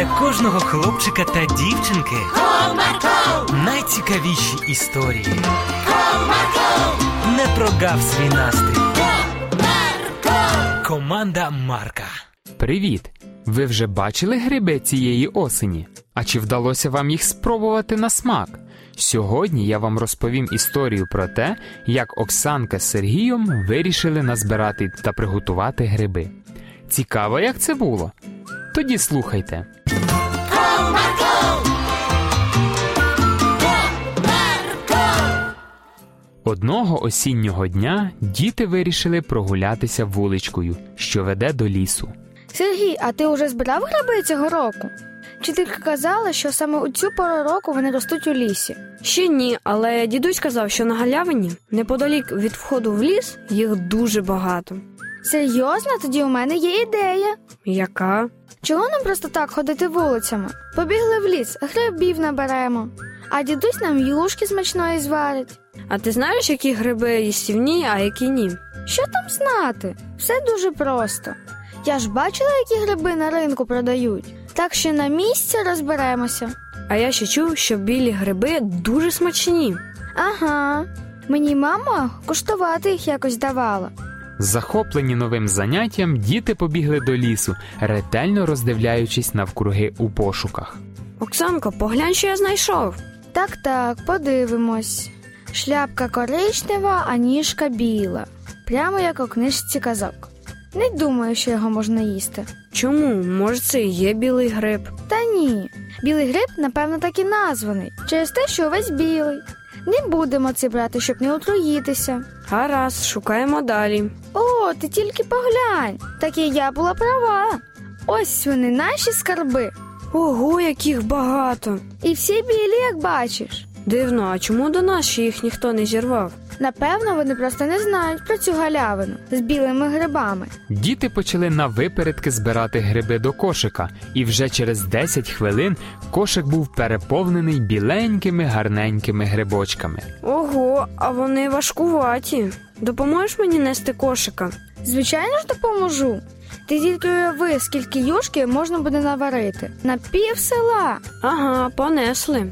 для кожного хлопчика та дівчинки Comarco, найцікавіші історії. Comarco, Не прогав свій настрій. Comarco. Команда Марка. Привіт! Ви вже бачили гриби цієї осені? А чи вдалося вам їх спробувати на смак? Сьогодні я вам розповім історію про те, як Оксанка з Сергієм вирішили назбирати та приготувати гриби. Цікаво, як це було? Тоді слухайте. Одного осіннього дня діти вирішили прогулятися вуличкою, що веде до лісу. Сергій, а ти вже збирав гриби цього року? Вчителька казала, що саме у цю пору року вони ростуть у лісі. Ще ні, але дідусь сказав, що на галявині, неподалік від входу в ліс, їх дуже багато. Серйозно, тоді у мене є ідея. Яка? Чого нам просто так ходити вулицями? Побігли в ліс, грибів наберемо. А дідусь нам юшки смачної зварить. А ти знаєш, які гриби їстівні, а які ні? Що там знати? Все дуже просто. Я ж бачила, які гриби на ринку продають. Так що на місці розберемося. А я ще чув, що білі гриби дуже смачні. Ага. Мені мама куштувати їх якось давала. Захоплені новим заняттям, діти побігли до лісу, ретельно роздивляючись навкруги у пошуках. Оксанко, поглянь, що я знайшов. Так, так, подивимось. Шляпка коричнева, а ніжка біла. Прямо як у книжці казок. Не думаю, що його можна їсти. Чому? Може, це і є білий гриб? Та ні. Білий гриб, напевно, так і названий, через те, що увесь білий. Не будемо це брати, щоб не отруїтися. Гаразд, шукаємо далі. О, ти тільки поглянь. Так і я була права. Ось вони наші скарби. Ого, яких багато. І всі білі, як бачиш. Дивно, а чому до нас ще їх ніхто не зірвав? Напевно, вони просто не знають про цю галявину з білими грибами. Діти почали на випередки збирати гриби до кошика, і вже через 10 хвилин кошик був переповнений біленькими гарненькими грибочками. Ого, а вони важкуваті. Допоможеш мені нести кошика? Звичайно ж допоможу. Ти тільки уяви, скільки юшки можна буде наварити. На пів села. Ага, понесли.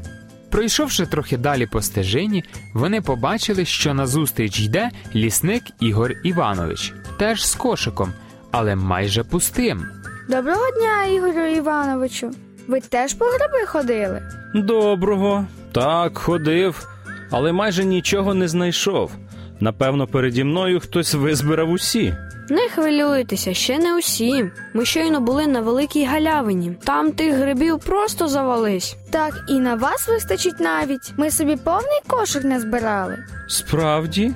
Пройшовши трохи далі по стежині, вони побачили, що назустріч йде лісник Ігор Іванович, теж з кошиком, але майже пустим. Доброго дня, Ігорю Івановичу. Ви теж по гриби ходили? Доброго. Так, ходив, але майже нічого не знайшов. Напевно, переді мною хтось визбирав усі. Не хвилюйтеся, ще не усі. Ми щойно були на великій галявині. Там тих грибів просто завались. Так, і на вас вистачить навіть. Ми собі повний кошик не збирали. Справді?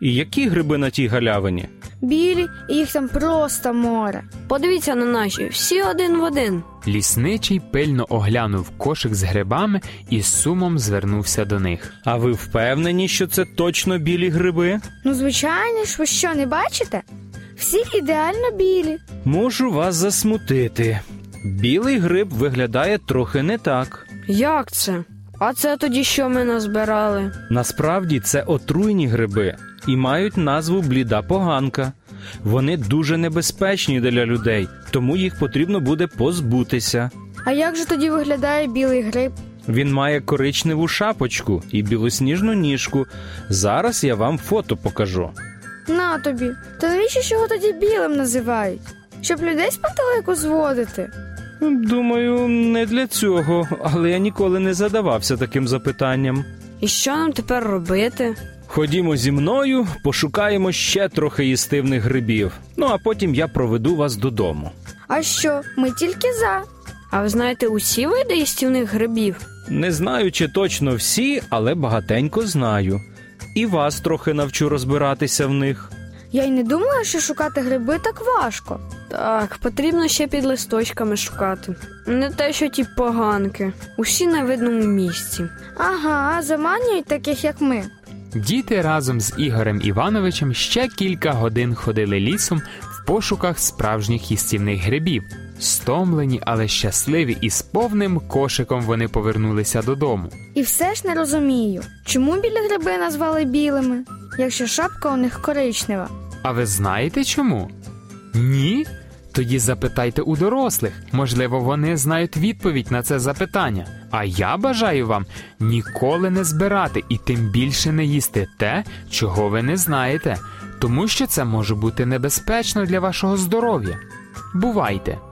І які гриби на тій галявині? Білі, і їх там просто море. Подивіться на наші, всі один в один. Лісничий пильно оглянув кошик з грибами і з сумом звернувся до них. А ви впевнені, що це точно білі гриби? Ну, звичайно ж, ви що, не бачите? Всі ідеально білі. Можу вас засмутити. Білий гриб виглядає трохи не так. Як це? А це тоді що ми назбирали? Насправді це отруйні гриби і мають назву бліда поганка. Вони дуже небезпечні для людей, тому їх потрібно буде позбутися. А як же тоді виглядає білий гриб? Він має коричневу шапочку і білосніжну ніжку. Зараз я вам фото покажу. На тобі. То навіщо ж його тоді білим називають? Щоб людей з пантелику зводити. Думаю, не для цього, але я ніколи не задавався таким запитанням. І що нам тепер робити? Ходімо зі мною, пошукаємо ще трохи їстивних грибів. Ну а потім я проведу вас додому. А що, ми тільки за. А ви знаєте усі види їстівних грибів? Не знаю, чи точно всі, але багатенько знаю. І вас трохи навчу розбиратися в них. Я й не думала, що шукати гриби так важко. Так, потрібно ще під листочками шукати. Не те, що ті поганки. Усі на видному місці. Ага, заманюють таких, як ми. Діти разом з Ігорем Івановичем ще кілька годин ходили лісом в пошуках справжніх їстівних грибів. Стомлені, але щасливі і з повним кошиком вони повернулися додому. І все ж не розумію, чому білі гриби назвали білими, якщо шапка у них коричнева. А ви знаєте чому? Ні? Тоді запитайте у дорослих, можливо, вони знають відповідь на це запитання. А я бажаю вам ніколи не збирати і тим більше не їсти те, чого ви не знаєте, тому що це може бути небезпечно для вашого здоров'я. Бувайте!